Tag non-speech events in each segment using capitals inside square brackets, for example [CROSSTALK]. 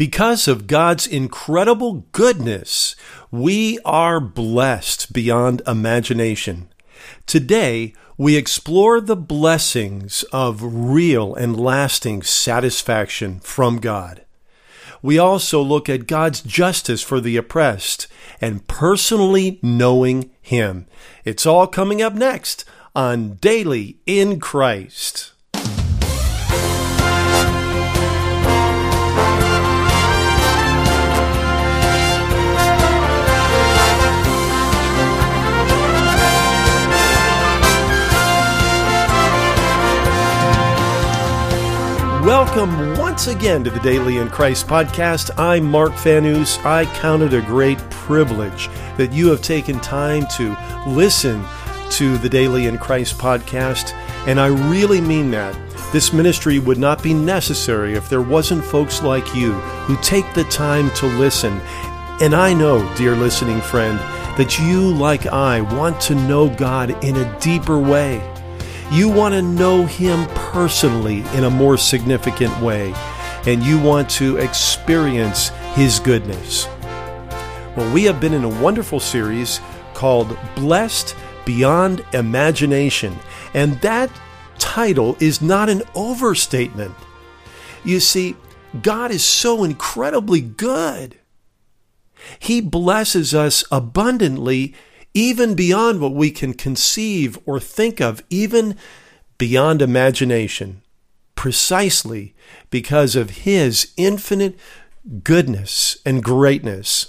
Because of God's incredible goodness, we are blessed beyond imagination. Today, we explore the blessings of real and lasting satisfaction from God. We also look at God's justice for the oppressed and personally knowing Him. It's all coming up next on Daily in Christ. Welcome once again to the Daily in Christ podcast. I'm Mark Fanus. I count it a great privilege that you have taken time to listen to the Daily in Christ podcast, and I really mean that. This ministry would not be necessary if there wasn't folks like you who take the time to listen. And I know, dear listening friend, that you, like I, want to know God in a deeper way. You want to know Him personally in a more significant way, and you want to experience His goodness. Well, we have been in a wonderful series called Blessed Beyond Imagination, and that title is not an overstatement. You see, God is so incredibly good. He blesses us abundantly even beyond what we can conceive or think of, even beyond imagination, precisely because of His infinite goodness and greatness.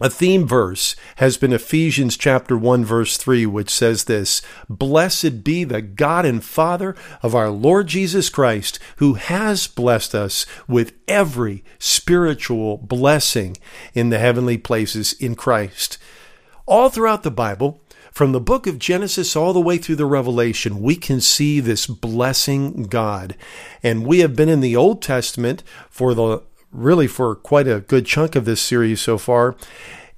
A theme verse has been Ephesians chapter 1 verse 3 which says this, Blessed be the God and Father of our Lord Jesus Christ, who has blessed us with every spiritual blessing in the heavenly places in Christ. All throughout the Bible, from the book of Genesis all the way through the Revelation, we can see this blessing God. And we have been in the Old Testament for the really for quite a good chunk of this series so far.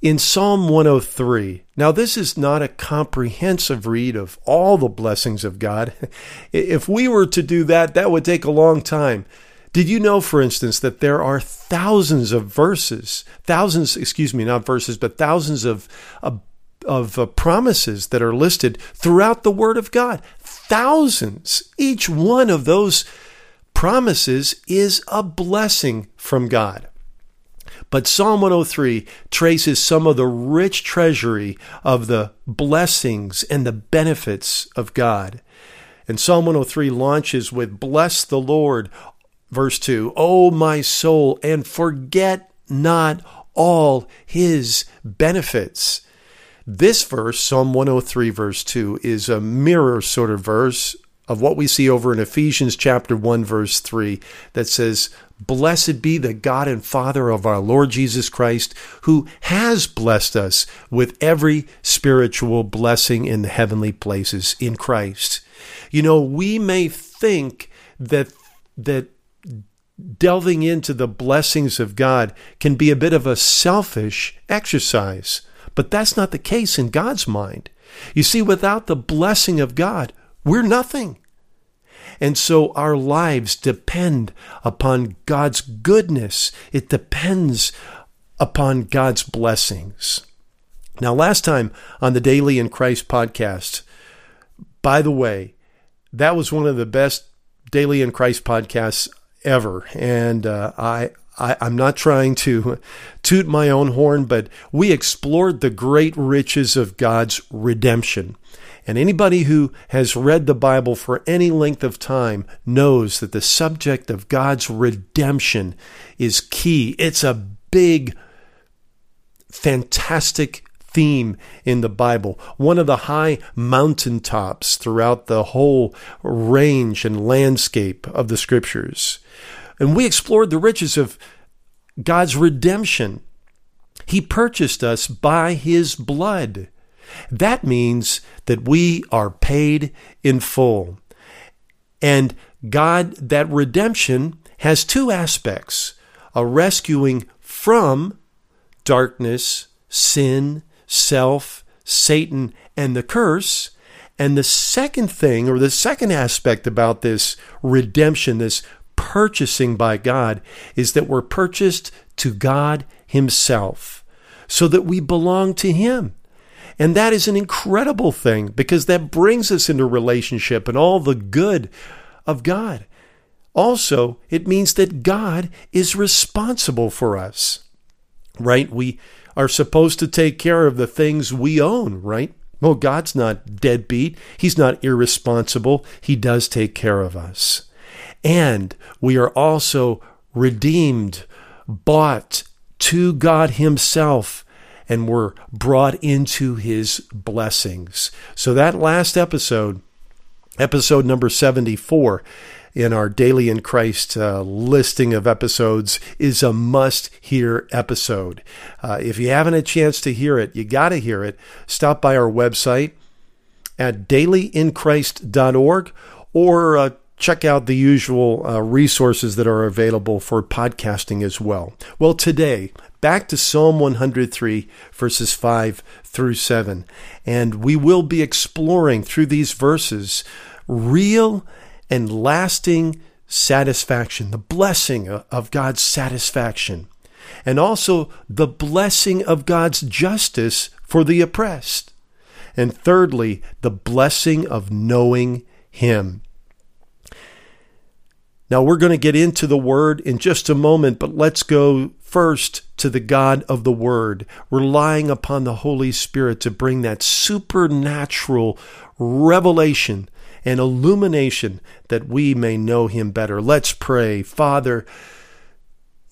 In Psalm 103, now this is not a comprehensive read of all the blessings of God. [LAUGHS] If we were to do that, that would take a long time. Did you know, for instance, that there are thousands of verses, thousands, excuse me, not verses, but thousands of, of, of uh, promises that are listed throughout the Word of God? Thousands. Each one of those promises is a blessing from God. But Psalm 103 traces some of the rich treasury of the blessings and the benefits of God. And Psalm 103 launches with Bless the Lord, Verse 2 O my soul, and forget not all his benefits. This verse, Psalm 103, verse 2, is a mirror sort of verse of what we see over in Ephesians chapter 1, verse 3, that says, Blessed be the God and Father of our Lord Jesus Christ, who has blessed us with every spiritual blessing in the heavenly places in Christ. You know, we may think that that delving into the blessings of God can be a bit of a selfish exercise. But that's not the case in God's mind. You see, without the blessing of God, we're nothing. And so our lives depend upon God's goodness. It depends upon God's blessings. Now, last time on the Daily in Christ podcast, by the way, that was one of the best Daily in Christ podcasts ever. And uh, I, I, am not trying to toot my own horn, but we explored the great riches of God's redemption. And anybody who has read the Bible for any length of time knows that the subject of God's redemption is key. It's a big, fantastic theme in the Bible, one of the high mountaintops throughout the whole range and landscape of the scriptures. And we explored the riches of God's redemption. He purchased us by His blood. That means that we are paid in full. And God, that redemption has two aspects a rescuing from darkness, sin, self, Satan, and the curse. And the second thing, or the second aspect about this redemption, this purchasing by God is that we're purchased to God Himself so that we belong to Him. And that is an incredible thing because that brings us into relationship and all the good of God. Also, it means that God is responsible for us, right? We are supposed to take care of the things we own, right? Well, God's not deadbeat. He's not irresponsible. He does take care of us. And we are also redeemed, bought to God Himself, and we're brought into His blessings. So that last episode, episode number 74, in our Daily in Christ uh, listing of episodes is a must hear episode. Uh, if you haven't a chance to hear it, you got to hear it. Stop by our website at dailyinchrist.org or uh, check out the usual uh, resources that are available for podcasting as well. Well, today, back to Psalm 103, verses 5 through 7. And we will be exploring through these verses real and lasting satisfaction, the blessing of God's satisfaction, and also the blessing of God's justice for the oppressed. And thirdly, the blessing of knowing Him. Now, we're going to get into the Word in just a moment, but let's go first to the God of the Word, relying upon the Holy Spirit to bring that supernatural revelation and illumination that we may know him better. Let's pray. Father,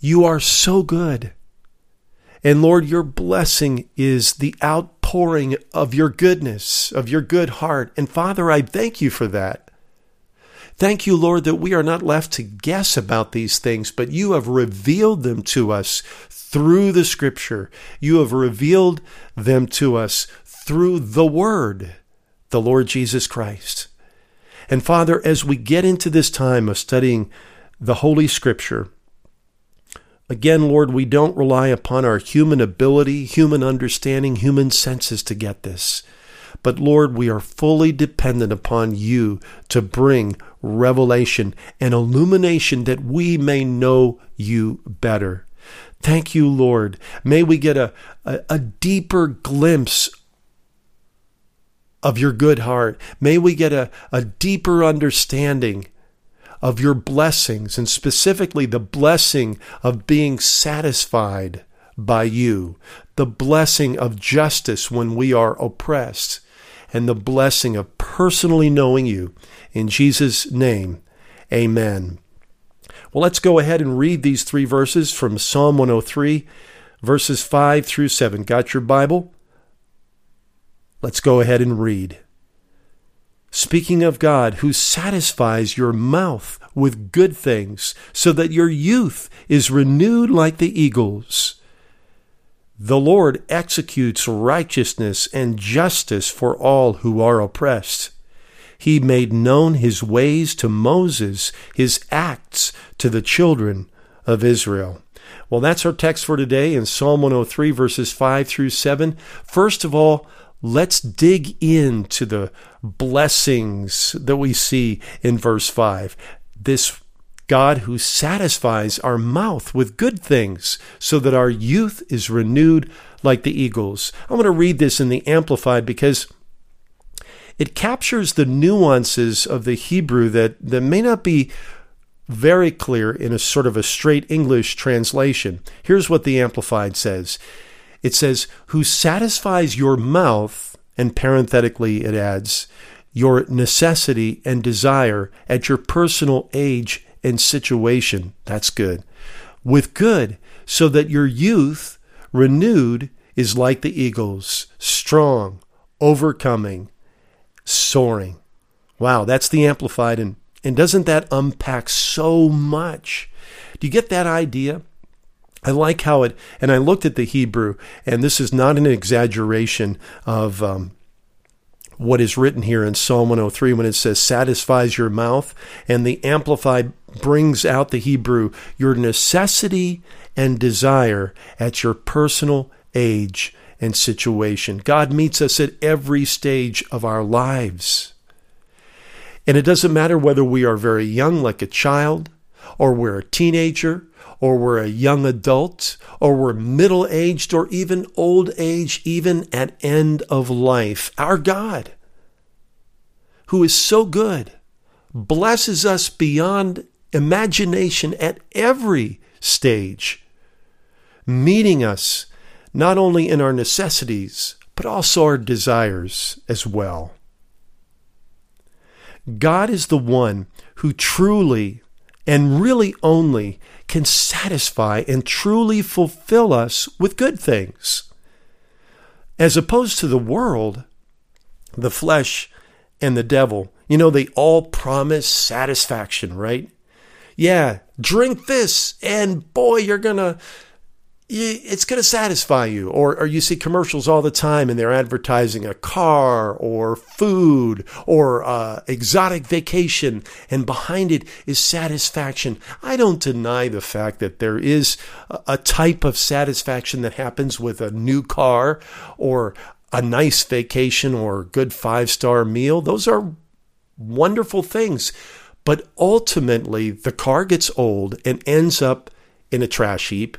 you are so good. And Lord, your blessing is the outpouring of your goodness, of your good heart. And Father, I thank you for that. Thank you, Lord, that we are not left to guess about these things, but you have revealed them to us through the Scripture. You have revealed them to us through the Word, the Lord Jesus Christ. And Father, as we get into this time of studying the Holy Scripture, again, Lord, we don't rely upon our human ability, human understanding, human senses to get this. But Lord, we are fully dependent upon you to bring revelation and illumination that we may know you better. Thank you, Lord. May we get a, a, a deeper glimpse of your good heart. May we get a, a deeper understanding of your blessings and specifically the blessing of being satisfied by you, the blessing of justice when we are oppressed, and the blessing of personally knowing you. In Jesus' name, amen. Well, let's go ahead and read these three verses from Psalm 103, verses 5 through 7. Got your Bible? Let's go ahead and read. Speaking of God, who satisfies your mouth with good things, so that your youth is renewed like the eagles. The Lord executes righteousness and justice for all who are oppressed. He made known his ways to Moses, his acts to the children of Israel. Well, that's our text for today in Psalm 103, verses 5 through 7. First of all, let's dig into the blessings that we see in verse 5. This God who satisfies our mouth with good things so that our youth is renewed like the eagles. I'm going to read this in the Amplified because it captures the nuances of the Hebrew that, that may not be very clear in a sort of a straight English translation. Here's what the Amplified says it says, who satisfies your mouth, and parenthetically it adds, your necessity and desire at your personal age and situation. That's good. With good, so that your youth, renewed, is like the eagles, strong, overcoming, soaring. Wow, that's the amplified. And, and doesn't that unpack so much? Do you get that idea? I like how it, and I looked at the Hebrew, and this is not an exaggeration of um, what is written here in Psalm 103 when it says, satisfies your mouth. And the Amplified brings out the Hebrew, your necessity and desire at your personal age and situation. God meets us at every stage of our lives. And it doesn't matter whether we are very young, like a child, or we're a teenager, or we're a young adult, or we're middle aged, or even old age, even at end of life. Our God, who is so good, blesses us beyond imagination at every stage, meeting us not only in our necessities, but also our desires as well. God is the one who truly and really only can satisfy and truly fulfill us with good things. As opposed to the world, the flesh, and the devil, you know, they all promise satisfaction, right? Yeah, drink this, and boy, you're going to it's going to satisfy you. Or, or you see commercials all the time and they're advertising a car or food or uh, exotic vacation, and behind it is satisfaction. I don't deny the fact that there is a type of satisfaction that happens with a new car or a nice vacation or good five star meal. Those are wonderful things. But ultimately, the car gets old and ends up in a trash heap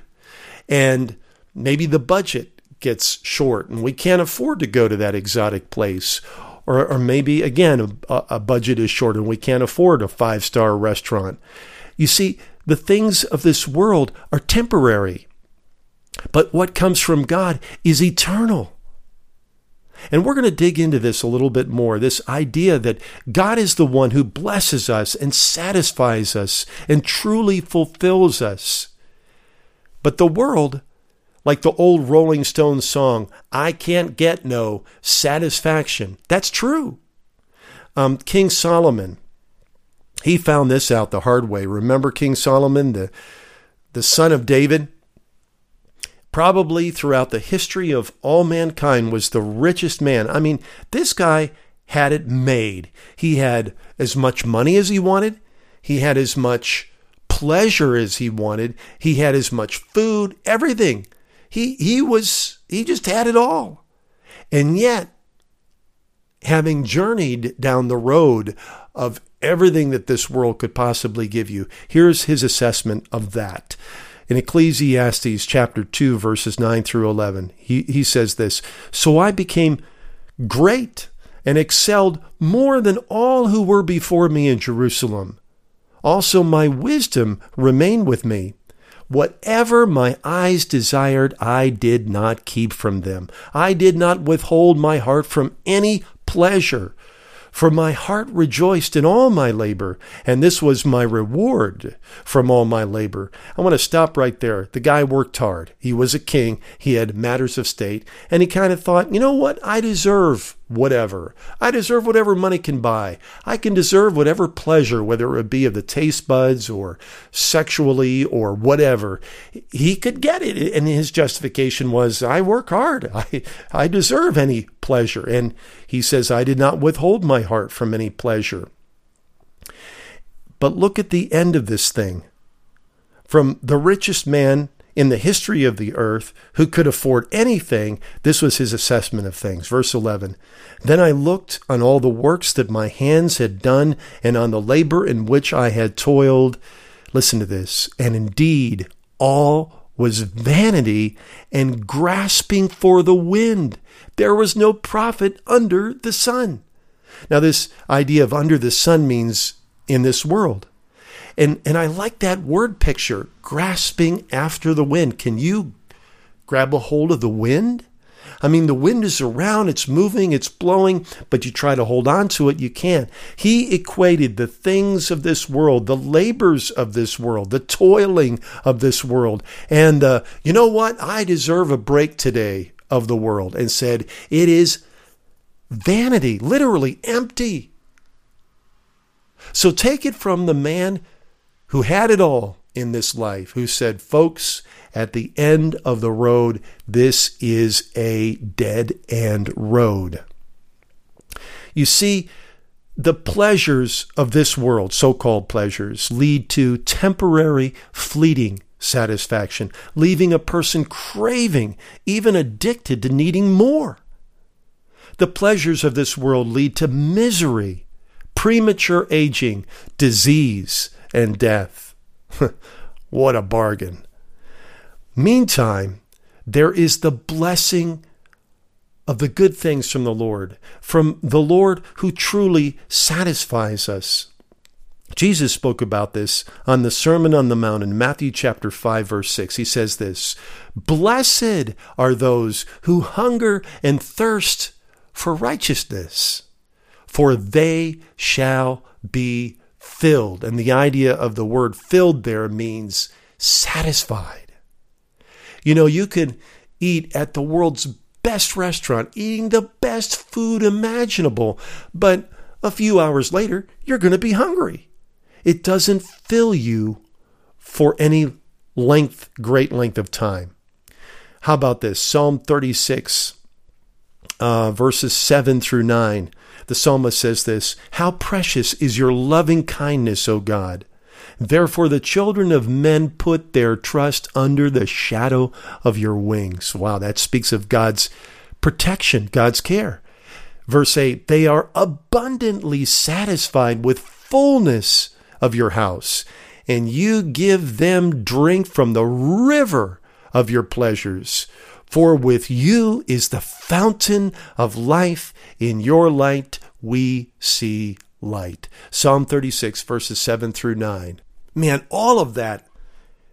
and maybe the budget gets short and we can't afford to go to that exotic place. Or, or maybe, again, a, a budget is short and we can't afford a five star restaurant. You see, the things of this world are temporary, but what comes from God is eternal. And we're going to dig into this a little bit more this idea that God is the one who blesses us and satisfies us and truly fulfills us. But the world, like the old Rolling Stones song, I can't get no satisfaction. That's true. Um, King Solomon, he found this out the hard way. Remember King Solomon, the, the son of David? Probably throughout the history of all mankind was the richest man. I mean, this guy had it made. He had as much money as he wanted. He had as much pleasure as he wanted. He had as much food, everything. He he was he just had it all. And yet having journeyed down the road of everything that this world could possibly give you, here's his assessment of that. In Ecclesiastes chapter 2 verses 9 through 11, he, he says this, "So I became great and excelled more than all who were before me in Jerusalem." Also, my wisdom remained with me. Whatever my eyes desired, I did not keep from them. I did not withhold my heart from any pleasure. For my heart rejoiced in all my labor, and this was my reward from all my labor. I want to stop right there. The guy worked hard. He was a king. He had matters of state, and he kind of thought, you know what? I deserve whatever. I deserve whatever money can buy. I can deserve whatever pleasure, whether it be of the taste buds or sexually or whatever. He could get it. And his justification was, I work hard. [LAUGHS] I, I deserve any pleasure. And he says, I did not withhold my heart from any pleasure. But look at the end of this thing. From the richest man in the history of the earth who could afford anything, this was his assessment of things. Verse 11 Then I looked on all the works that my hands had done and on the labor in which I had toiled. Listen to this. And indeed, all was vanity and grasping for the wind. There was no profit under the sun. Now, this idea of under the sun means in this world. And, and I like that word picture, grasping after the wind. Can you grab a hold of the wind? I mean, the wind is around, it's moving, it's blowing, but you try to hold on to it, you can't. He equated the things of this world, the labors of this world, the toiling of this world, and uh, you know what? I deserve a break today of the world, and said, It is vanity, literally empty. So take it from the man who had it all in this life, who said, Folks, at the end of the road, this is a dead end road. You see, the pleasures of this world, so called pleasures, lead to temporary, fleeting satisfaction, leaving a person craving, even addicted to needing more. The pleasures of this world lead to misery, premature aging, disease, and death. [LAUGHS] what a bargain. Meantime, there is the blessing of the good things from the Lord, from the Lord who truly satisfies us. Jesus spoke about this on the Sermon on the Mount in Matthew chapter 5 verse 6. He says this, "Blessed are those who hunger and thirst for righteousness, for they shall be filled." And the idea of the word filled there means satisfied. You know, you could eat at the world's best restaurant, eating the best food imaginable, but a few hours later, you're going to be hungry. It doesn't fill you for any length, great length of time. How about this? Psalm 36, uh, verses 7 through 9. The psalmist says this How precious is your loving kindness, O God! Therefore, the children of men put their trust under the shadow of your wings. Wow, that speaks of God's protection, God's care. Verse 8 They are abundantly satisfied with fullness of your house, and you give them drink from the river of your pleasures. For with you is the fountain of life. In your light we see light. Psalm 36, verses 7 through 9. Man, all of that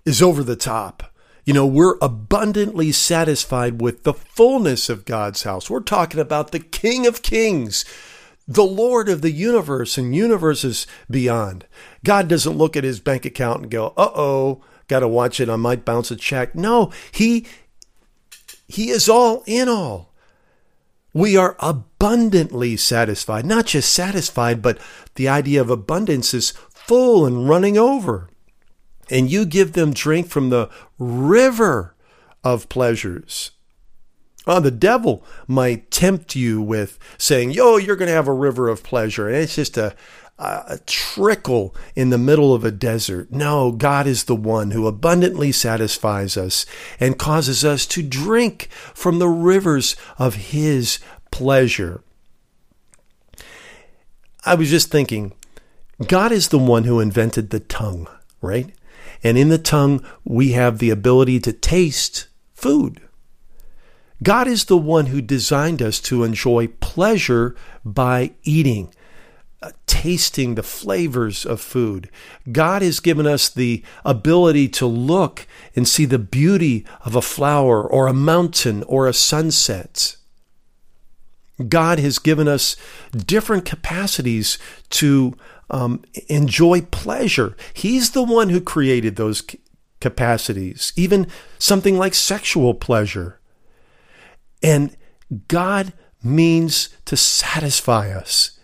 is over the top. You know, we're abundantly satisfied with the fullness of God's house. We're talking about the King of Kings, the Lord of the universe and universes beyond. God doesn't look at his bank account and go, uh oh, got to watch it. I might bounce a check. No, he, he is all in all. We are abundantly satisfied, not just satisfied, but the idea of abundance is full and running over. And you give them drink from the river of pleasures. Oh, the devil might tempt you with saying, Yo, you're going to have a river of pleasure. And it's just a, a trickle in the middle of a desert. No, God is the one who abundantly satisfies us and causes us to drink from the rivers of His pleasure. I was just thinking, God is the one who invented the tongue, right? And in the tongue, we have the ability to taste food. God is the one who designed us to enjoy pleasure by eating, uh, tasting the flavors of food. God has given us the ability to look and see the beauty of a flower or a mountain or a sunset. God has given us different capacities to um, enjoy pleasure. He's the one who created those capacities, even something like sexual pleasure. And God means to satisfy us.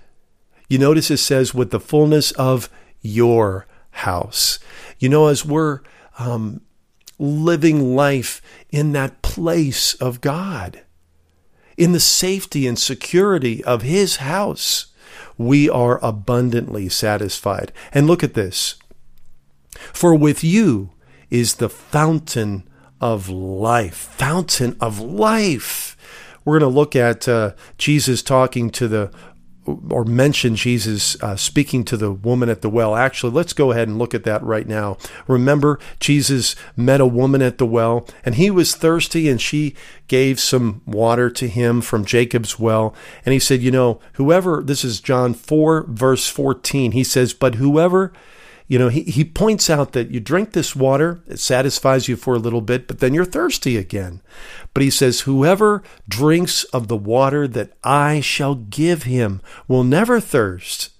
You notice it says, with the fullness of your house. You know, as we're um, living life in that place of God, in the safety and security of His house, we are abundantly satisfied. And look at this. For with you is the fountain of life. Fountain of life. We're going to look at uh, Jesus talking to the or mention Jesus uh, speaking to the woman at the well. Actually, let's go ahead and look at that right now. Remember, Jesus met a woman at the well, and he was thirsty, and she gave some water to him from Jacob's well. And he said, You know, whoever, this is John 4, verse 14, he says, But whoever you know, he, he points out that you drink this water, it satisfies you for a little bit, but then you're thirsty again. But he says, Whoever drinks of the water that I shall give him will never thirst,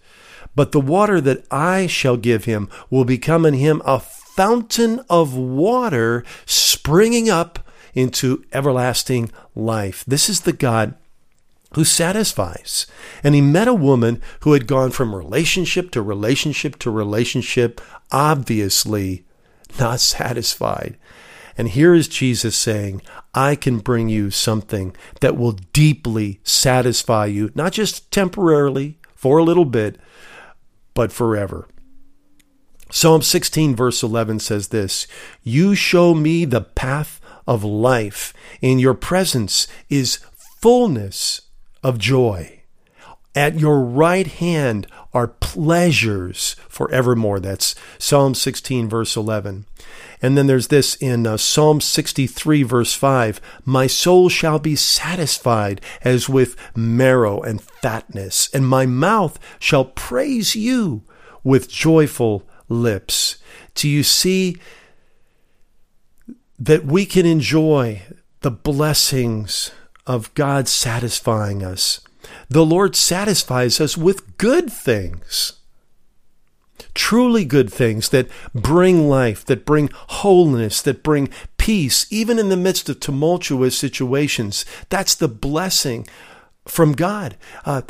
but the water that I shall give him will become in him a fountain of water springing up into everlasting life. This is the God who satisfies. And he met a woman who had gone from relationship to relationship to relationship, obviously not satisfied. And here is Jesus saying, I can bring you something that will deeply satisfy you, not just temporarily, for a little bit, but forever. Psalm 16, verse 11 says this You show me the path of life. In your presence is fullness of joy. At your right hand are pleasures forevermore. That's Psalm 16, verse 11. And then there's this in uh, Psalm 63, verse 5 My soul shall be satisfied as with marrow and fatness, and my mouth shall praise you with joyful lips. Do you see that we can enjoy the blessings of God satisfying us? The Lord satisfies us with good things truly good things that bring life, that bring wholeness, that bring peace, even in the midst of tumultuous situations. That's the blessing from God. Uh,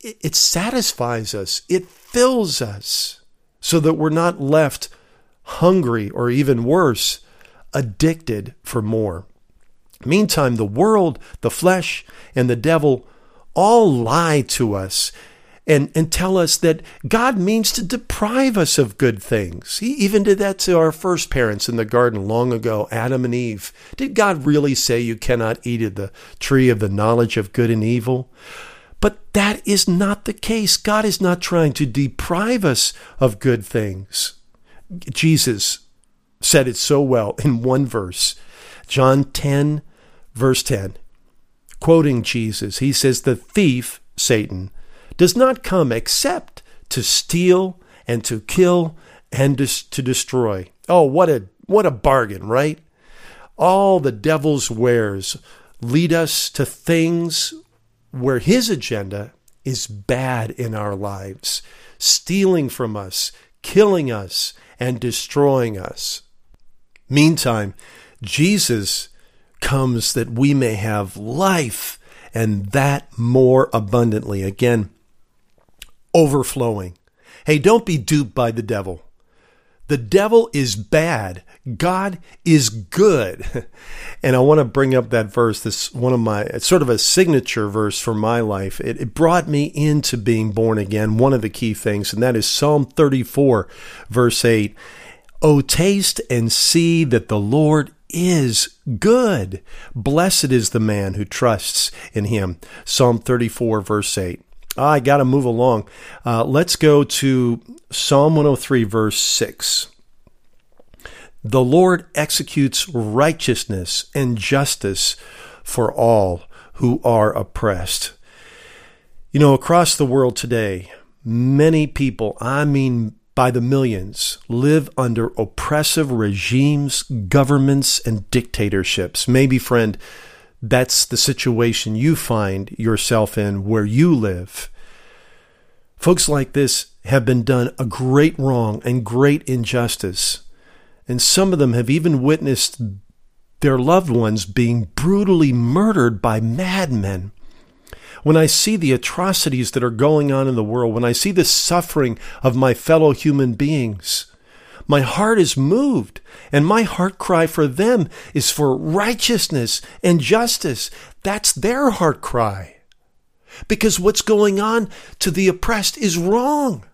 it, it satisfies us, it fills us so that we're not left hungry or even worse, addicted for more. Meantime, the world, the flesh, and the devil all lie to us and, and tell us that God means to deprive us of good things. He even did that to our first parents in the garden long ago, Adam and Eve. Did God really say you cannot eat of the tree of the knowledge of good and evil? But that is not the case. God is not trying to deprive us of good things. Jesus said it so well in one verse. John 10, verse 10. Quoting Jesus, he says, The thief, Satan, does not come except to steal and to kill and to destroy. Oh, what a what a bargain, right? All the devil's wares lead us to things where his agenda is bad in our lives, stealing from us, killing us, and destroying us. Meantime, Jesus comes that we may have life and that more abundantly. Again, overflowing. Hey, don't be duped by the devil. The devil is bad. God is good. [LAUGHS] And I want to bring up that verse. This one of my, it's sort of a signature verse for my life. It, it brought me into being born again. One of the key things, and that is Psalm 34, verse 8. Oh, taste and see that the Lord is good. Blessed is the man who trusts in him. Psalm 34, verse 8. I got to move along. Uh, let's go to Psalm 103, verse 6. The Lord executes righteousness and justice for all who are oppressed. You know, across the world today, many people, I mean by the millions, live under oppressive regimes, governments, and dictatorships. Maybe, friend, that's the situation you find yourself in where you live. Folks like this have been done a great wrong and great injustice, and some of them have even witnessed their loved ones being brutally murdered by madmen. When I see the atrocities that are going on in the world, when I see the suffering of my fellow human beings, my heart is moved, and my heart cry for them is for righteousness and justice. That's their heart cry. Because what's going on to the oppressed is wrong.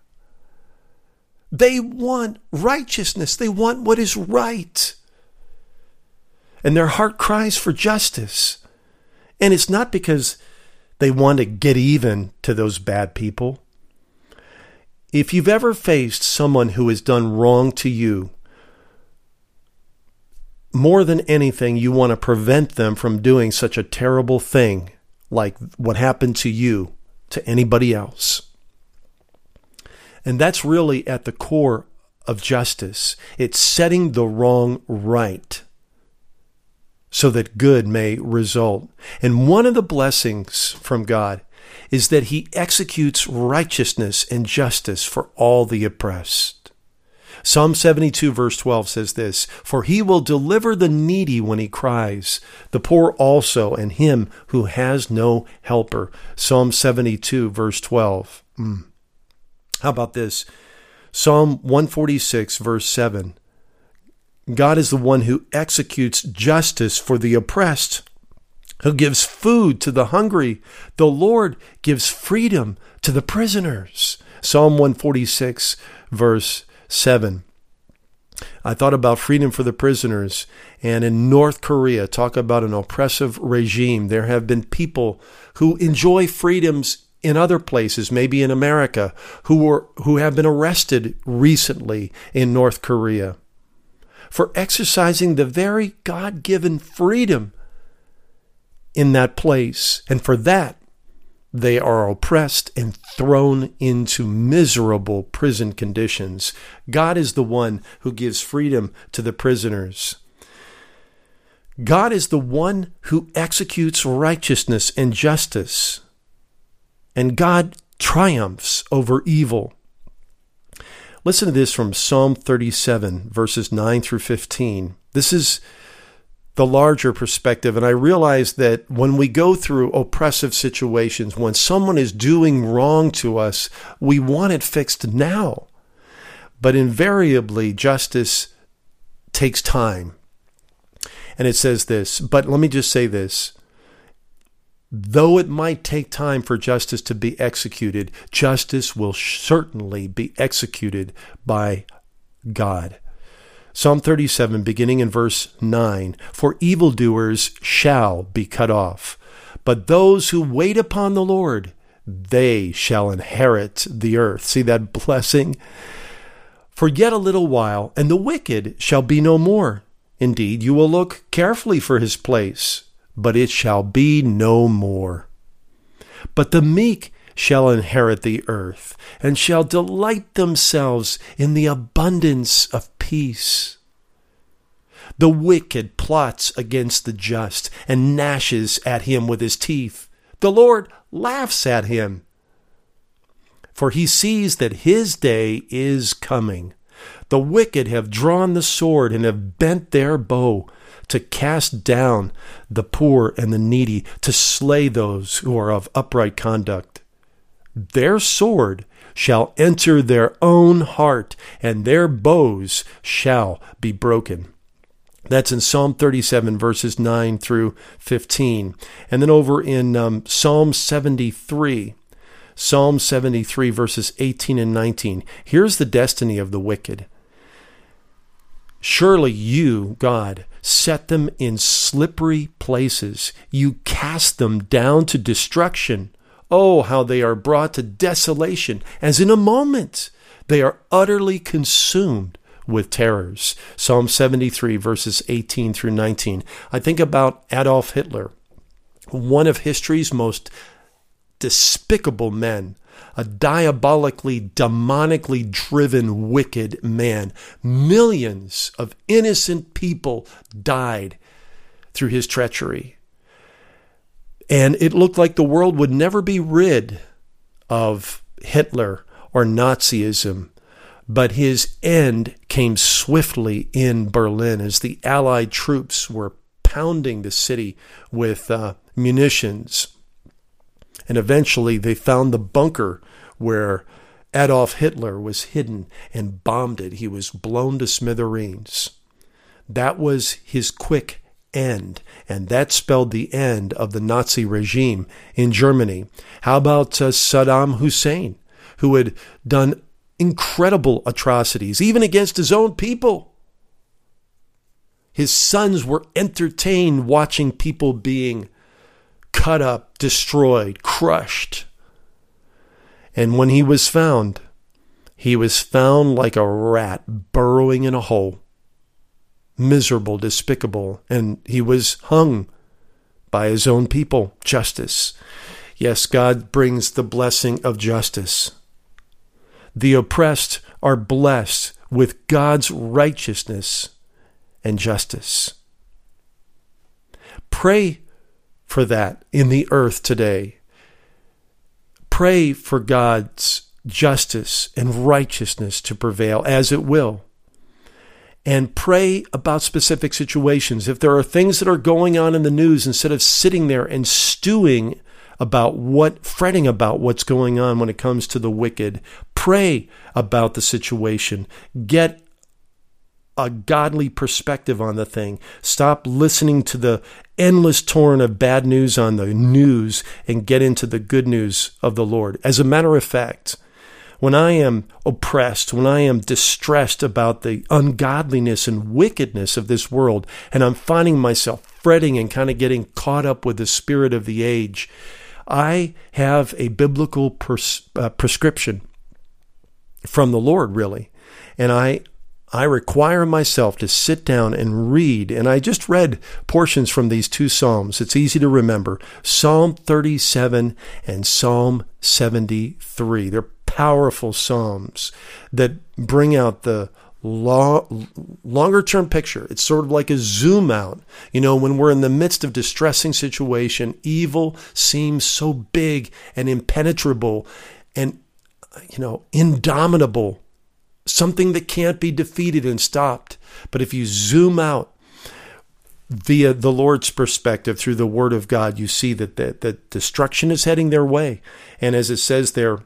They want righteousness, they want what is right. And their heart cries for justice. And it's not because they want to get even to those bad people. If you've ever faced someone who has done wrong to you, more than anything, you want to prevent them from doing such a terrible thing like what happened to you to anybody else. And that's really at the core of justice. It's setting the wrong right so that good may result. And one of the blessings from God is that he executes righteousness and justice for all the oppressed. Psalm 72 verse 12 says this, For he will deliver the needy when he cries, the poor also, and him who has no helper. Psalm 72 verse 12. Mm. How about this? Psalm 146 verse 7. God is the one who executes justice for the oppressed who gives food to the hungry. The Lord gives freedom to the prisoners. Psalm 146, verse 7. I thought about freedom for the prisoners. And in North Korea, talk about an oppressive regime. There have been people who enjoy freedoms in other places, maybe in America, who were who have been arrested recently in North Korea for exercising the very God-given freedom in that place. And for that, they are oppressed and thrown into miserable prison conditions. God is the one who gives freedom to the prisoners. God is the one who executes righteousness and justice. And God triumphs over evil. Listen to this from Psalm 37, verses 9 through 15. This is the larger perspective. And I realize that when we go through oppressive situations, when someone is doing wrong to us, we want it fixed now. But invariably, justice takes time. And it says this, but let me just say this. Though it might take time for justice to be executed, justice will certainly be executed by God. Psalm 37, beginning in verse 9 For evildoers shall be cut off, but those who wait upon the Lord, they shall inherit the earth. See that blessing? For yet a little while, and the wicked shall be no more. Indeed, you will look carefully for his place, but it shall be no more. But the meek shall inherit the earth, and shall delight themselves in the abundance of peace. The wicked plots against the just, and gnashes at him with his teeth. The Lord laughs at him, for he sees that his day is coming. The wicked have drawn the sword and have bent their bow to cast down the poor and the needy, to slay those who are of upright conduct. Their sword shall enter their own heart, and their bows shall be broken. That's in Psalm 37, verses 9 through 15. And then over in um, Psalm 73, Psalm 73, verses 18 and 19. Here's the destiny of the wicked. Surely you, God, set them in slippery places. You cast them down to destruction. Oh, how they are brought to desolation, as in a moment they are utterly consumed with terrors. Psalm 73, verses 18 through 19. I think about Adolf Hitler, one of history's most despicable men a diabolically, demonically driven, wicked man. Millions of innocent people died through his treachery. And it looked like the world would never be rid of Hitler or Nazism. But his end came swiftly in Berlin as the Allied troops were pounding the city with uh, munitions and eventually they found the bunker where Adolf Hitler was hidden and bombed it. He was blown to smithereens. That was his quick end, and that spelled the end of the Nazi regime in Germany. How about uh, Saddam Hussein, who had done incredible atrocities, even against his own people? His sons were entertained watching people being cut up, destroyed, crushed. And when he was found, he was found like a rat burrowing in a hole, miserable, despicable, and he was hung by his own people. Justice. Yes, God brings the blessing of justice. The oppressed are blessed with God's righteousness and justice. Pray for that in the earth today. Pray for God's justice and righteousness to prevail as it will. And pray about specific situations. If there are things that are going on in the news, instead of sitting there and stewing about what, fretting about what's going on when it comes to the wicked, pray about the situation. Get a godly perspective on the thing. Stop listening to the endless torrent of bad news on the news and get into the good news of the Lord. As a matter of fact, when I am oppressed, when I am distressed about the ungodliness and wickedness of this world, and I'm finding myself fretting and kind of getting caught up with the spirit of the age, I have a biblical pres- uh, prescription from the Lord, really. And I, I require myself to sit down and read. And I just read portions from these two Psalms. It's easy to remember Psalm 37 and Psalm 73. They're powerful Psalms that bring out the long, longer term picture. It's sort of like a zoom out. You know, when we're in the midst of distressing situation, evil seems so big and impenetrable and, you know, indomitable, something that can't be defeated and stopped. But if you zoom out, via the Lord's perspective through the Word of God, you see that, that, that destruction is heading their way. And as it says there,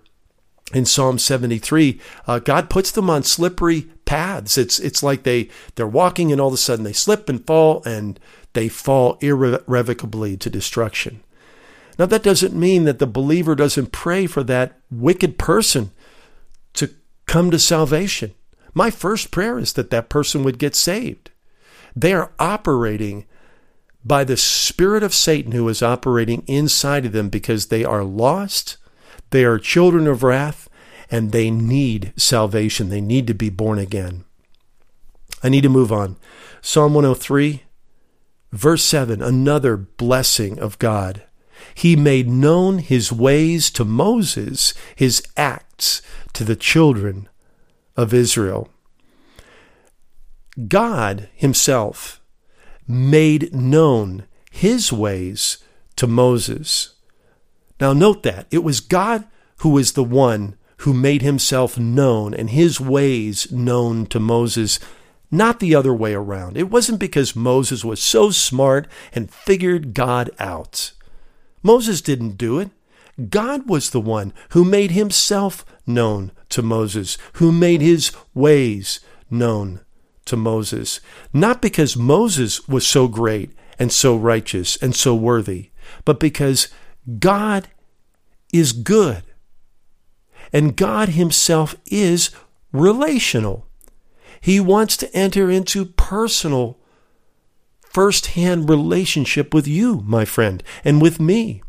in Psalm 73, uh, God puts them on slippery paths. It's it's like they they're walking and all of a sudden they slip and fall and they fall irrevocably to destruction. Now that doesn't mean that the believer doesn't pray for that wicked person come to salvation. My first prayer is that that person would get saved. They are operating by the spirit of Satan who is operating inside of them because they are lost they are children of wrath and they need salvation. They need to be born again. I need to move on. Psalm 103, verse 7, another blessing of God. He made known his ways to Moses, his acts to the children of Israel. God himself made known his ways to Moses. Now, note that it was God who was the one who made himself known and his ways known to Moses, not the other way around. It wasn't because Moses was so smart and figured God out. Moses didn't do it. God was the one who made himself known to Moses, who made his ways known to Moses. Not because Moses was so great and so righteous and so worthy, but because God is good. And God Himself is relational. He wants to enter into personal, first hand relationship with you, my friend, and with me.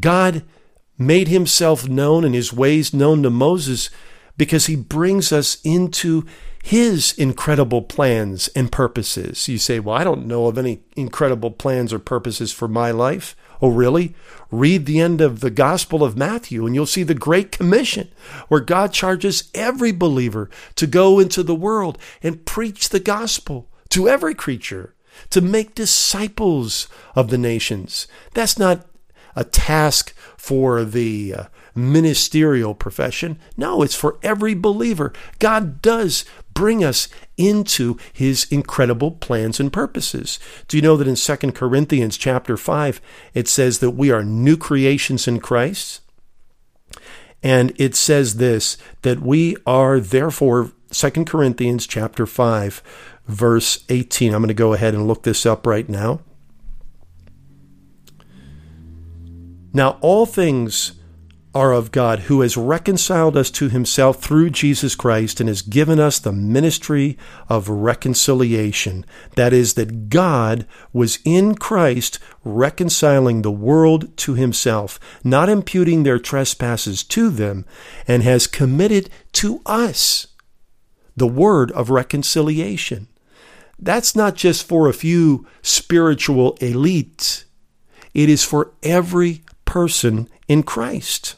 God made Himself known and His ways known to Moses because He brings us into his incredible plans and purposes. You say, Well, I don't know of any incredible plans or purposes for my life. Oh, really? Read the end of the Gospel of Matthew and you'll see the Great Commission, where God charges every believer to go into the world and preach the gospel to every creature, to make disciples of the nations. That's not a task for the uh, ministerial profession. No, it's for every believer. God does bring us into his incredible plans and purposes. Do you know that in 2 Corinthians chapter 5 it says that we are new creations in Christ? And it says this that we are therefore 2 Corinthians chapter 5 verse 18. I'm going to go ahead and look this up right now. Now all things are of God, who has reconciled us to himself through Jesus Christ and has given us the ministry of reconciliation. That is, that God was in Christ reconciling the world to himself, not imputing their trespasses to them, and has committed to us the word of reconciliation. That's not just for a few spiritual elites. It is for every person in Christ.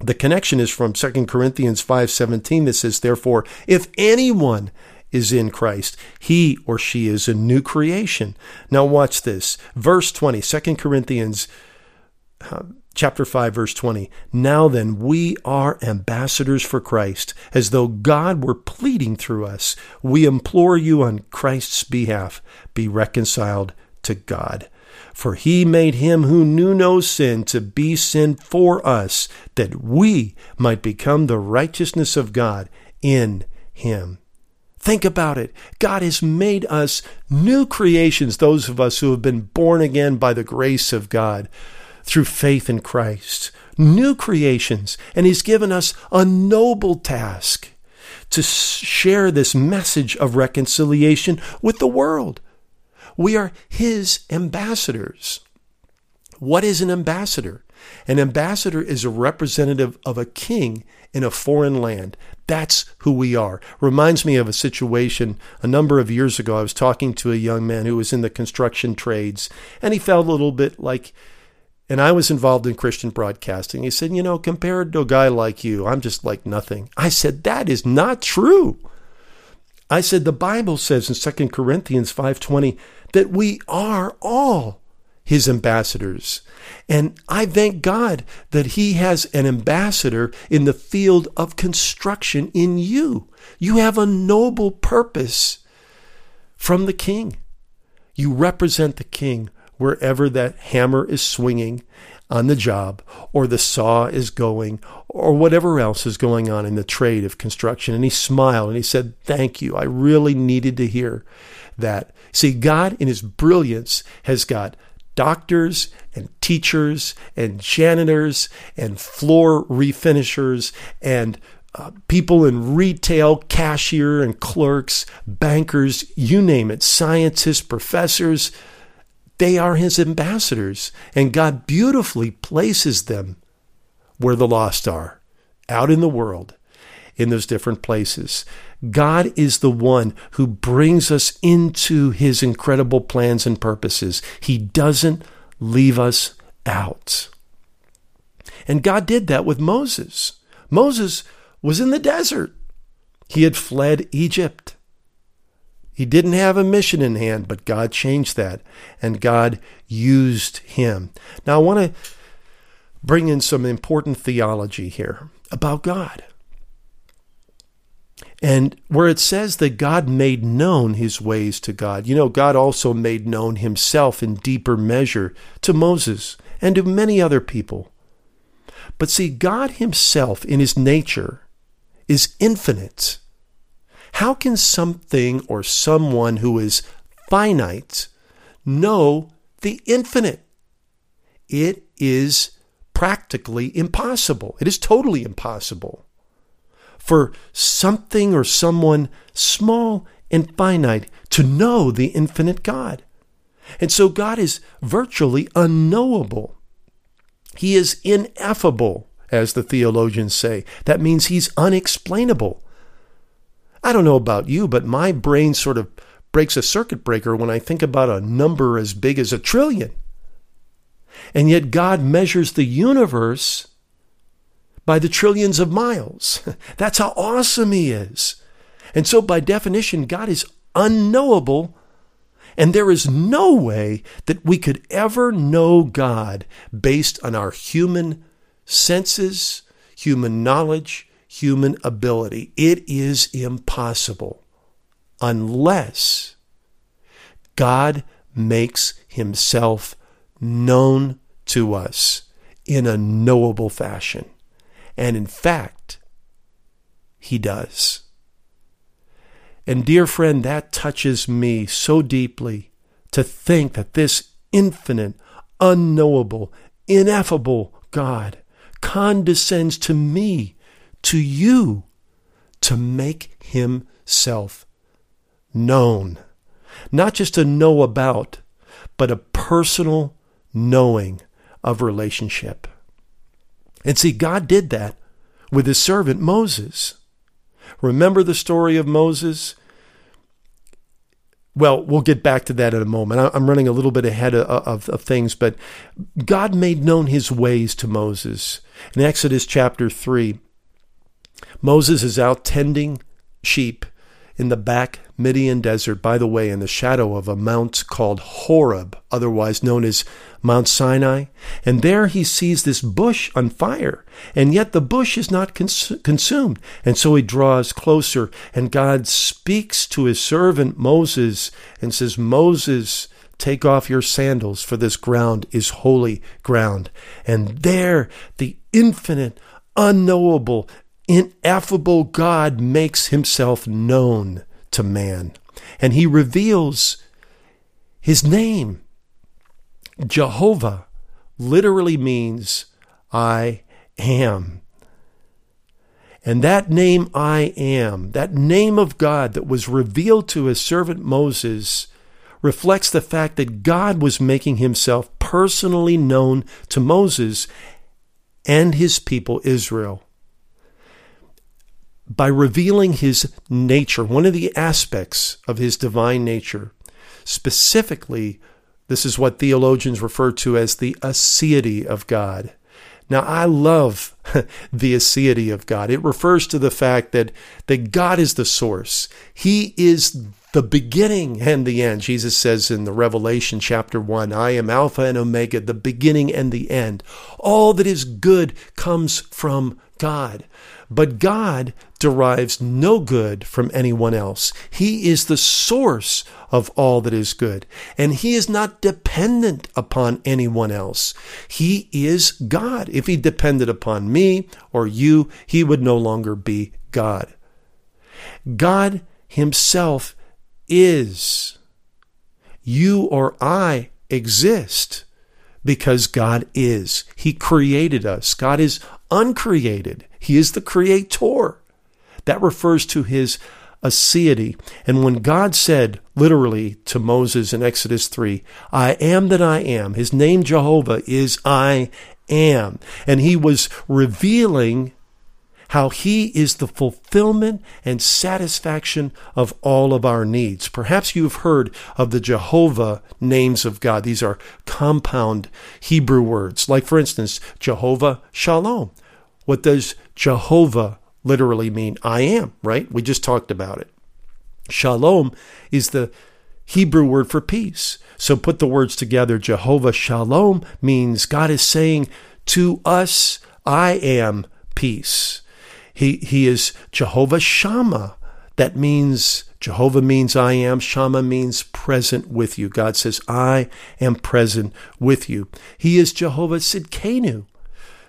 The connection is from 2 Corinthians 5:17 that says therefore if anyone is in Christ he or she is a new creation. Now watch this. Verse 20 2 Corinthians uh, chapter 5 verse 20 now then we are ambassadors for Christ as though God were pleading through us we implore you on Christ's behalf be reconciled to God for he made him who knew no sin to be sin for us, that we might become the righteousness of God in him. Think about it. God has made us new creations, those of us who have been born again by the grace of God through faith in Christ. New creations. And He's given us a noble task to share this message of reconciliation with the world. We are His ambassadors. What is an ambassador? An ambassador is a representative of a king in a foreign land. That's who we are. Reminds me of a situation a number of years ago. I was talking to a young man who was in the construction trades, and he felt a little bit like, and I was involved in Christian broadcasting. He said, You know, compared to a guy like you, I'm just like nothing. I said, That is not true. I said, The Bible says in 2 Corinthians 5.20 that we are all his ambassadors. And I thank God that He has an ambassador in the field of construction in you. You have a noble purpose from the King. You represent the King wherever that hammer is swinging on the job or the saw is going or whatever else is going on in the trade of construction. And he smiled and he said, Thank you. I really needed to hear that. See, God in his brilliance has got doctors and teachers and janitors and floor refinishers and uh, people in retail, cashier and clerks, bankers, you name it, scientists, professors. They are his ambassadors, and God beautifully places them where the lost are, out in the world, in those different places. God is the one who brings us into his incredible plans and purposes. He doesn't leave us out. And God did that with Moses. Moses was in the desert. He had fled Egypt. He didn't have a mission in hand, but God changed that, and God used him. Now, I want to bring in some important theology here about God. And where it says that God made known his ways to God, you know, God also made known himself in deeper measure to Moses and to many other people. But see, God himself in his nature is infinite. How can something or someone who is finite know the infinite? It is practically impossible. It is totally impossible for something or someone small and finite to know the infinite God. And so God is virtually unknowable. He is ineffable, as the theologians say. That means he's unexplainable. I don't know about you, but my brain sort of breaks a circuit breaker when I think about a number as big as a trillion. And yet God measures the universe by the trillions of miles. [LAUGHS] That's how awesome He is. And so, by definition, God is unknowable, and there is no way that we could ever know God based on our human senses, human knowledge, human ability. It is impossible unless God makes Himself known to us in a knowable fashion. And in fact, he does. And dear friend, that touches me so deeply to think that this infinite, unknowable, ineffable God condescends to me, to you, to make himself known. Not just a know about, but a personal knowing of relationship. And see, God did that with his servant Moses. Remember the story of Moses? Well, we'll get back to that in a moment. I'm running a little bit ahead of, of, of, things, but God made known his ways to Moses. In Exodus chapter 3, Moses is out tending sheep in the back Midian desert, by the way, in the shadow of a mount called Horeb, otherwise known as Mount Sinai. And there he sees this bush on fire, and yet the bush is not cons- consumed. And so he draws closer, and God speaks to his servant Moses and says, Moses, take off your sandals, for this ground is holy ground. And there the infinite, unknowable, ineffable God makes himself known to man. And he reveals his name. Jehovah literally means I am. And that name I am, that name of God that was revealed to his servant Moses, reflects the fact that God was making himself personally known to Moses and his people Israel by revealing his nature, one of the aspects of his divine nature. Specifically, this is what theologians refer to as the aseity of God. Now, I love [LAUGHS] the aseity of God. It refers to the fact that, that God is the source. He is the beginning and the end. Jesus says in the Revelation chapter 1, I am Alpha and Omega, the beginning and the end. All that is good comes from God. But God derives no good from anyone else. He is the source of all that is good, and He is not dependent upon anyone else. He is God. If He depended upon me or you, He would no longer be God. God Himself is. You or I exist because God is. He created us. God is uncreated. He is the creator. That refers to his aseity. And when God said literally to Moses in Exodus 3, I am that I am, his name Jehovah is I am. And he was revealing how He is the fulfillment and satisfaction of all of our needs. Perhaps you've heard of the Jehovah names of God. These are compound Hebrew words, like, for instance, Jehovah Shalom. What does Jehovah literally mean? I am, right? We just talked about it. Shalom is the Hebrew word for peace. So put the words together. Jehovah Shalom means God is saying to us, I am peace. He, he is Jehovah Shammah. That means Jehovah means I am. Shammah means present with you. God says, I am present with you. He is Jehovah Sidkenu.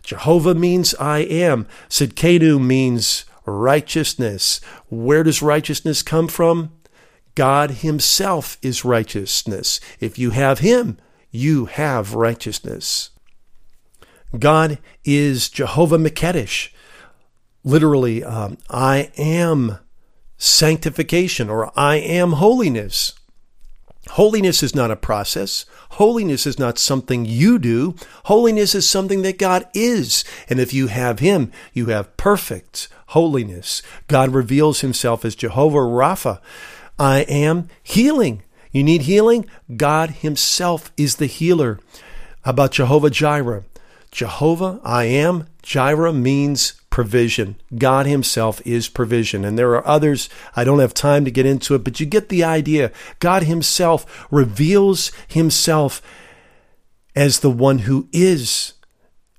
Jehovah means I am. Sidkenu means righteousness. Where does righteousness come from? God Himself is righteousness. If you have Him, you have righteousness. God is Jehovah Makedesh literally, um, I am sanctification or I am holiness. Holiness is not a process. Holiness is not something you do. Holiness is something that God is. And if you have Him, you have perfect holiness. God reveals Himself as Jehovah Rapha. I am healing. You need healing? God Himself is the healer. How about Jehovah Jireh? Jehovah, I am. Jireh means provision. God Himself is provision. And there are others, I don't have time to get into it, but you get the idea. God Himself reveals Himself as the one who is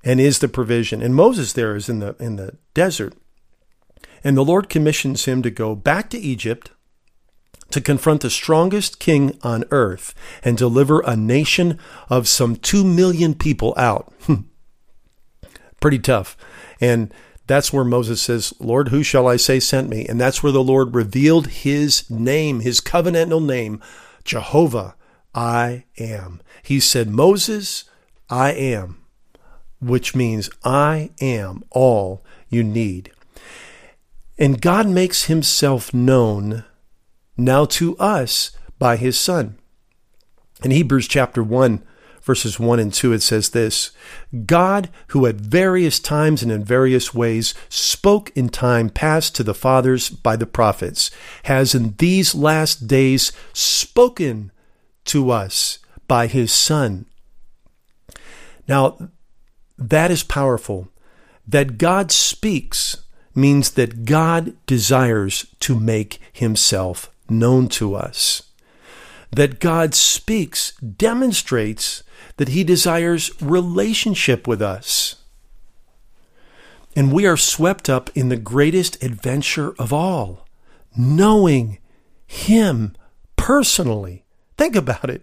and is the provision. And Moses there is in the in the desert. And the Lord commissions him to go back to Egypt to confront the strongest king on earth and deliver a nation of some 2 million people out. [LAUGHS] Pretty tough. And that's where Moses says, Lord, who shall I say sent me? And that's where the Lord revealed his name, his covenantal name, Jehovah, I am. He said, Moses, I am, which means I am all you need. And God makes himself known now to us by his Son. In Hebrews chapter 1, verses 1 and 2, it says this God, who at various times and in various ways spoke in time past to the fathers by the prophets, has in these last days spoken to us by his Son. Now, that is powerful. That God speaks means that God desires to make himself known to us. That God speaks demonstrates that He desires relationship with us. And we are swept up in the greatest adventure of all, knowing Him personally. Think about it.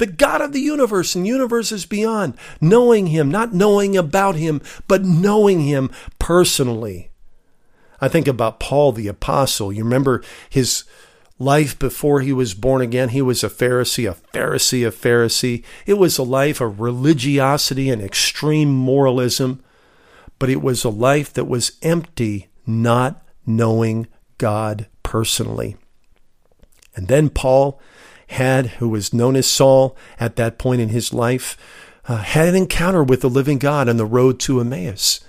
The God of the universe and universes beyond, knowing Him, not knowing about Him, but knowing Him personally. I think about Paul the Apostle. You remember his life before he was born again. He was a Pharisee, a Pharisee, a Pharisee. It was a life of religiosity and extreme moralism, but it was a life that was empty, not knowing God personally. And then Paul, had, who was known as Saul at that point in his life, uh, had an encounter with the living God on the road to Emmaus.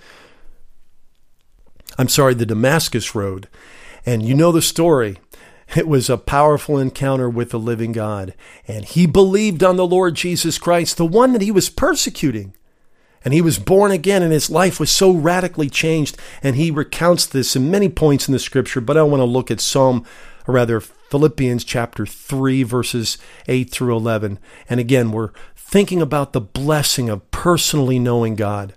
I'm sorry, the Damascus Road. And you know the story. It was a powerful encounter with the living God. And he believed on the Lord Jesus Christ, the one that he was persecuting. And he was born again, and his life was so radically changed. And he recounts this in many points in the scripture, but I want to look at Psalm, or rather, Philippians chapter 3, verses 8 through 11. And again, we're thinking about the blessing of personally knowing God.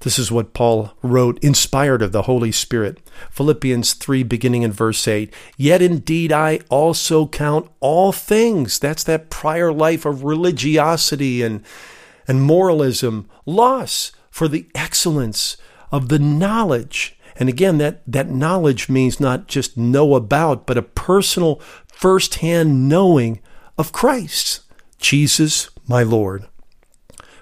This is what Paul wrote, inspired of the Holy Spirit. Philippians 3, beginning in verse 8. Yet indeed I also count all things. That's that prior life of religiosity and, and moralism, loss for the excellence of the knowledge. And again, that, that knowledge means not just know about, but a personal, firsthand knowing of Christ, Jesus, my Lord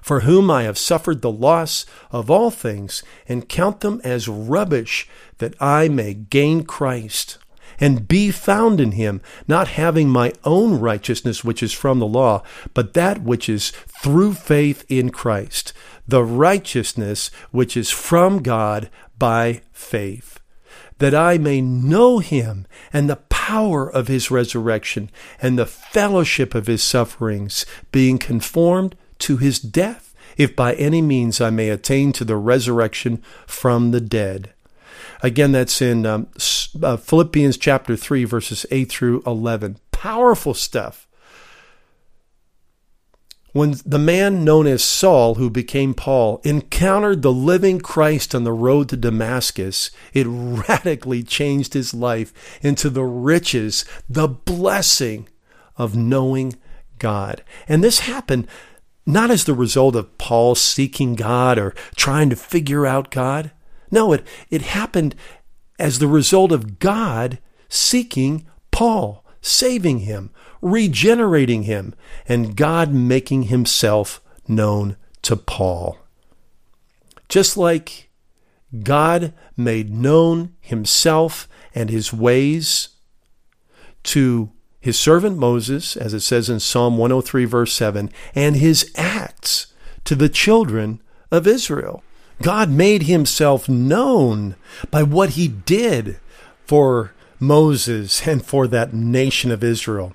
for whom I have suffered the loss of all things, and count them as rubbish, that I may gain Christ, and be found in him, not having my own righteousness which is from the law, but that which is through faith in Christ, the righteousness which is from God by faith that I may know him and the power of his resurrection and the fellowship of his sufferings, being conformed to his death, if by any means I may attain to the resurrection from the dead. Again, that's in um, uh, Philippians chapter 3, verses 8 through 11. Powerful stuff. When the man known as Saul, who became Paul, encountered the living Christ on the road to Damascus, it [LAUGHS] radically changed his life into the riches, the blessing of knowing God. And this happened not as the result of Paul seeking God or trying to figure out God. No, it, it happened as the result of God seeking Paul, saving him, regenerating him, and God making himself known to Paul. Just like God made known himself and his ways to his servant Moses, as it says in Psalm 103, verse 7, and his acts to the children of Israel. God made himself known by what he did for Moses and for that nation of Israel.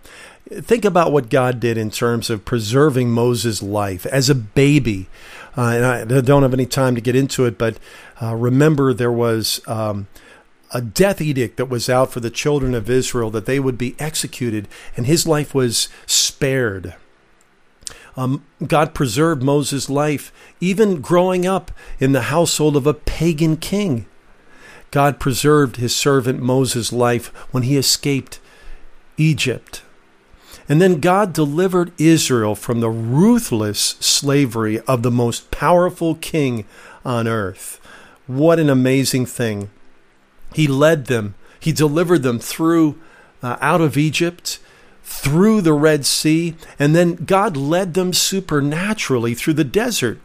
Think about what God did in terms of preserving Moses' life as a baby. Uh, and I don't have any time to get into it, but uh, remember there was um, a death edict that was out for the children of Israel that they would be executed, and his life was spared. Um, God preserved Moses' life, even growing up in the household of a pagan king. God preserved his servant Moses' life when he escaped Egypt. And then God delivered Israel from the ruthless slavery of the most powerful king on earth. What an amazing thing! He led them, He delivered them through uh, out of Egypt, through the Red Sea, and then God led them supernaturally through the desert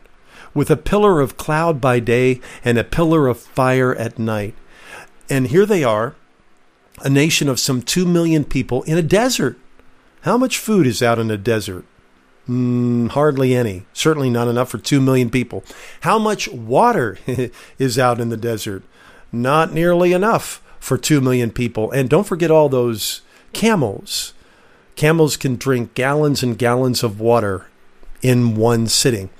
with a pillar of cloud by day and a pillar of fire at night. And here they are, a nation of some 2 million people in a desert. How much food is out in a desert? Mm, hardly any. Certainly not enough for 2 million people. How much water [LAUGHS] is out in the desert? Not nearly enough for 2 million people. And don't forget all those camels. Camels can drink gallons and gallons of water in one sitting.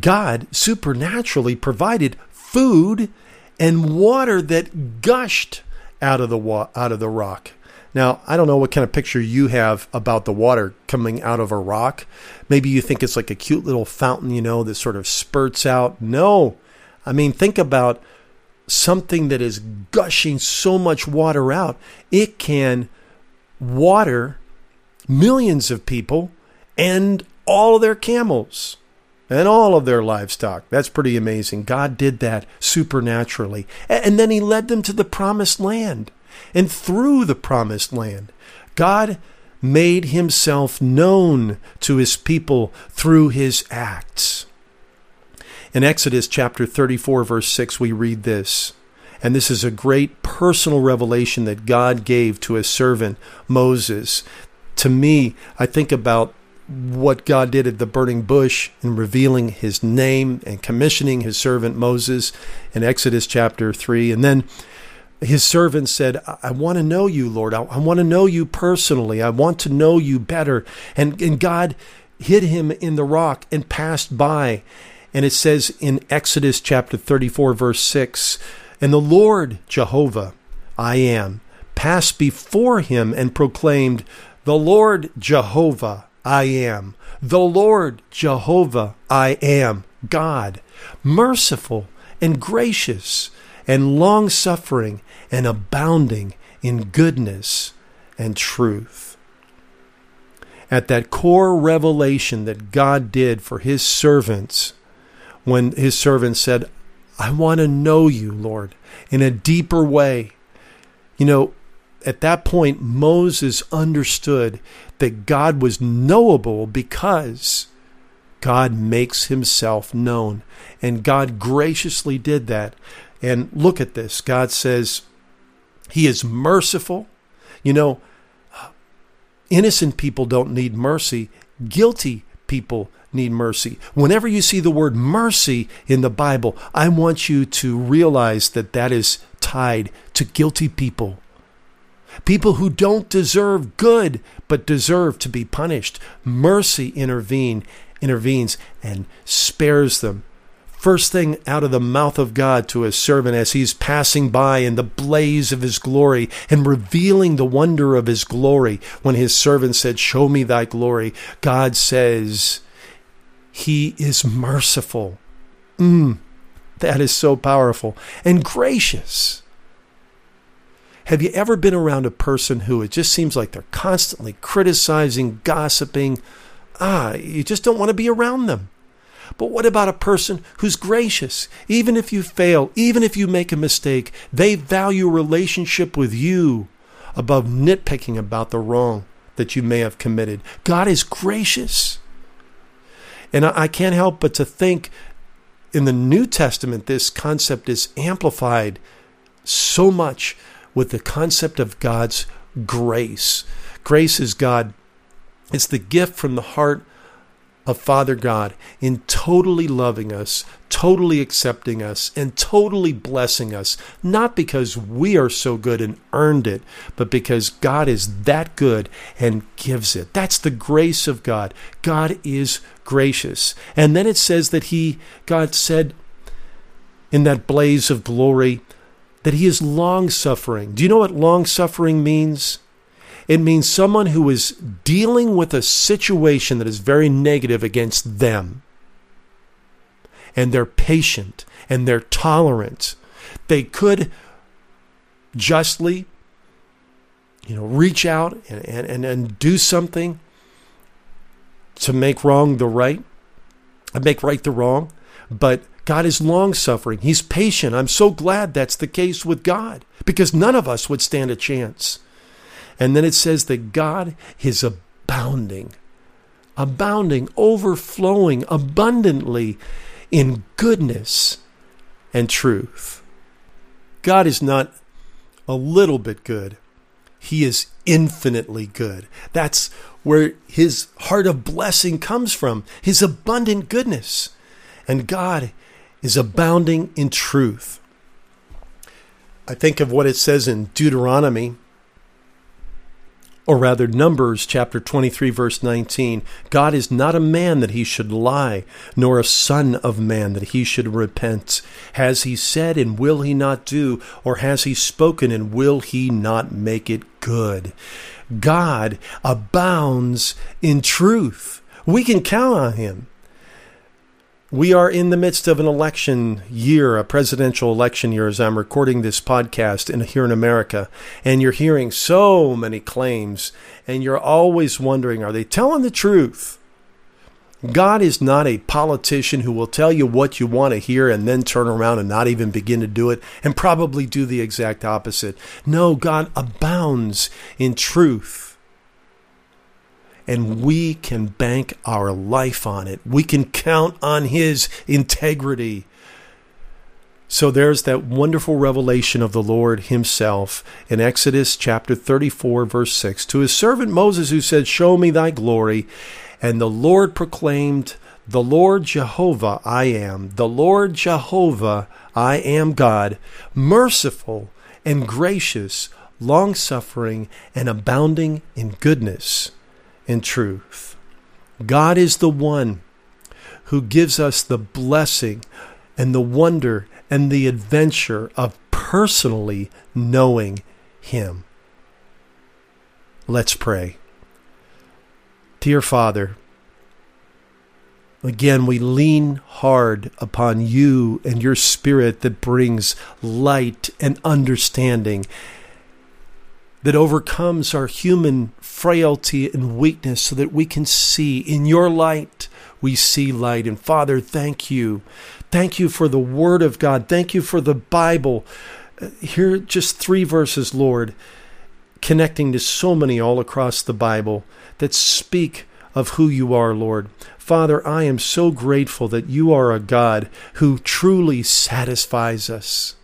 God supernaturally provided food and water that gushed out of the wa- out of the rock. Now, I don't know what kind of picture you have about the water coming out of a rock. Maybe you think it's like a cute little fountain, you know, that sort of spurts out. No. I mean, think about something that is gushing so much water out, it can water millions of people and all of their camels and all of their livestock. That's pretty amazing. God did that supernaturally. And then He led them to the promised land. And through the promised land, God made Himself known to His people through His acts. In Exodus chapter 34, verse 6, we read this. And this is a great personal revelation that God gave to his servant Moses. To me, I think about what God did at the burning bush in revealing his name and commissioning his servant Moses in Exodus chapter 3. And then his servant said, I, want to know you, Lord. I, want to know you personally. I want to know you better. And, and God hid him in the rock and passed by. And it says in Exodus chapter 34, verse 6 And the Lord Jehovah, I am, passed before him and proclaimed, The Lord Jehovah, I am. The Lord Jehovah, I am. God, merciful and gracious and long suffering and abounding in goodness and truth. At that core revelation that God did for his servants, when his servants said, I want to know you, Lord, in a deeper way. You know, at that point, Moses understood that God was knowable because God makes himself known. And God graciously did that. And look at this God says, He is merciful. You know, uh, innocent people don't need mercy, guilty people need mercy. Whenever you see the word mercy in the Bible, I want you to realize that that is tied to guilty people. People who don't deserve good but deserve to be punished. Mercy intervene intervenes and spares them first thing out of the mouth of God to his servant as he's passing by in the blaze of his glory and revealing the wonder of his glory. When his servant said, Show me thy glory, God says, He is merciful. Mm, that is so powerful and gracious. Have you ever been around a person who it just seems like they're constantly criticizing, gossiping? Ah, you just don't want to be around them. But what about a person who's gracious? Even if you fail, even if you make a mistake, they value relationship with you above nitpicking about the wrong that you may have committed. God is gracious. And I can't help but to think in the New Testament, this concept is amplified so much with the concept of God's grace. Grace is God, it's the gift from the heart of Father God in totally loving us, totally accepting us, and totally blessing us, not because we are so good and earned it, but because God is that good and gives it. That's the grace of God. God is gracious. And then it says that He, God said in that blaze of glory, that He is long suffering. Do you know what long suffering means? It means someone who is dealing with a situation that is very negative against them. And they're patient and they're tolerant. They could justly, you know, reach out and, and, and do something to make wrong the right, and make right the wrong. But God is long suffering. He's patient. I'm so glad that's the case with God because none of us would stand a chance. And then it says that God is abounding, abounding, overflowing abundantly in goodness and truth. God is not a little bit good. He is infinitely good. That's where his heart of blessing comes from, his abundant goodness. And God is abounding in truth. I think of what it says in Deuteronomy or rather Numbers chapter 23 verse 19, God is not a man that he should lie, nor a son of man that he should repent. Has he said and will he not do, or has he spoken and will he not make it good? God abounds in truth. We can count on him. We are in the midst of an election year, a presidential election year, as I'm recording this podcast in, here in America. And you're hearing so many claims, and you're always wondering are they telling the truth? God is not a politician who will tell you what you want to hear and then turn around and not even begin to do it and probably do the exact opposite. No, God abounds in truth and we can bank our life on it. We can count on His integrity. So there's that wonderful revelation of the Lord Himself in Exodus chapter 34, verse 6. To his servant Moses, who said, Show me thy glory. And the Lord proclaimed, The Lord Jehovah I am. The Lord Jehovah I am God, merciful and gracious, long suffering, and abounding in goodness and truth. God is the one who gives us the blessing and the wonder and the adventure of personally knowing Him. Let's pray. Dear Father, again, we lean hard upon you and your Spirit that brings light and understanding, that overcomes our human frailty and weakness so that we can see in your light. We see light. And Father, thank you Thank you for the Word of God. Thank you for the Bible. Uh, here, just three verses, Lord, connecting to so many all across the Bible that speak of who you are, Lord. Father, I am so grateful that you are a God who truly satisfies us.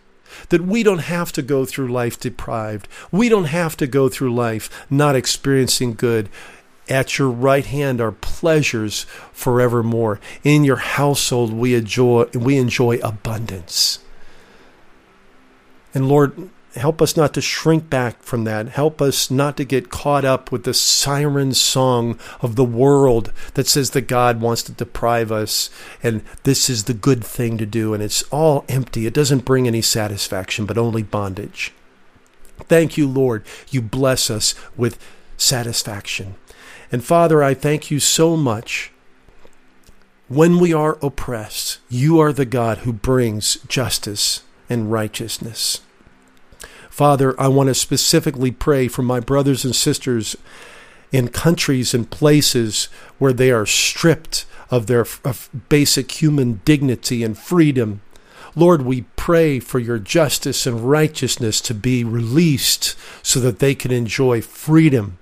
That we don't have to go through life deprived. We don't have to go through life not experiencing good. At your right hand are pleasures forevermore. In your household we enjoy we enjoy abundance. And Lord, help us not to shrink back from that. Help us not to get caught up with the siren song of the world that says that God wants to deprive us and this is the good thing to do and it's all empty. It doesn't bring any satisfaction but only bondage. Thank you, Lord. You bless us with satisfaction. And Father, I thank you so much. When we are oppressed, you are the God who brings justice and righteousness. Father, I want to specifically pray for my brothers and sisters in countries and places where they are stripped of their of basic human dignity and freedom. Lord, we pray for your justice and righteousness to be released so that they can enjoy freedom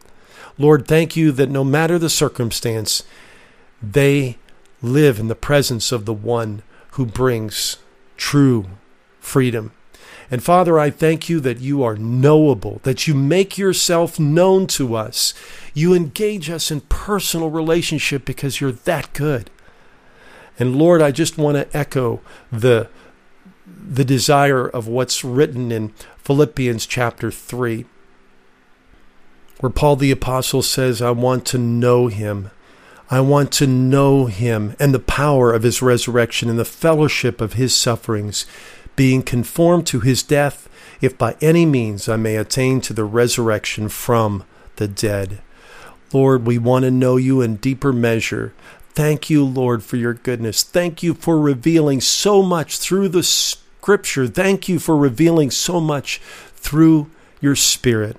Lord, thank you that no matter the circumstance, they live in the presence of the one who brings true freedom. And Father, I thank you that you are knowable, that you make yourself known to us. You engage us in personal relationship because you're that good. And Lord, I just want to echo the the desire of what's written in Philippians chapter 3 where Paul the Apostle says, I want to know him. I want to know him and the power of his resurrection and the fellowship of his sufferings, being conformed to his death, if by any means I may attain to the resurrection from the dead. Lord, we want to know you in deeper measure. Thank you, Lord, for your goodness. Thank you for revealing so much through the scripture. Thank you for revealing so much through your spirit.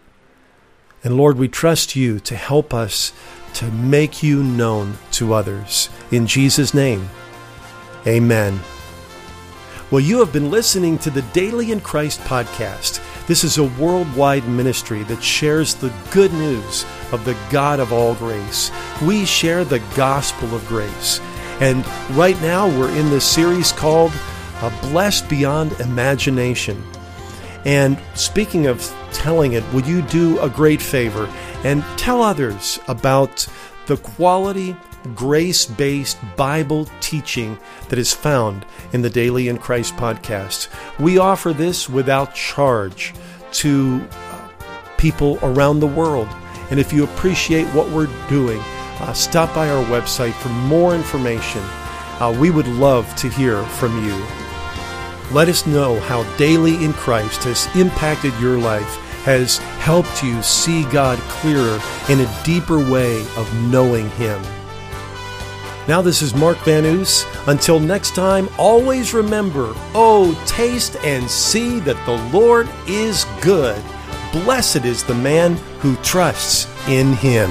And Lord, we trust you to help us to make you known to others. In Jesus' name, amen. Well, you have been listening to the Daily in Christ podcast. This is a worldwide ministry that shares the good news of the God of all grace. We share the gospel of grace. And right now, we're in this series called a Blessed Beyond Imagination. And speaking of telling it, would you do a great favor and tell others about the quality, grace based Bible teaching that is found in the Daily in Christ podcast? We offer this without charge to uh, people around the world. And if you appreciate what we're doing, uh, stop by our website for more information. Uh, we would love to hear from you. Let us know how Daily in Christ has impacted your life, has helped you see God clearer in a deeper way of knowing Him. Now, this is Mark Van Oos. Until next time, always remember oh, taste and see that the Lord is good. Blessed is the man who trusts in Him.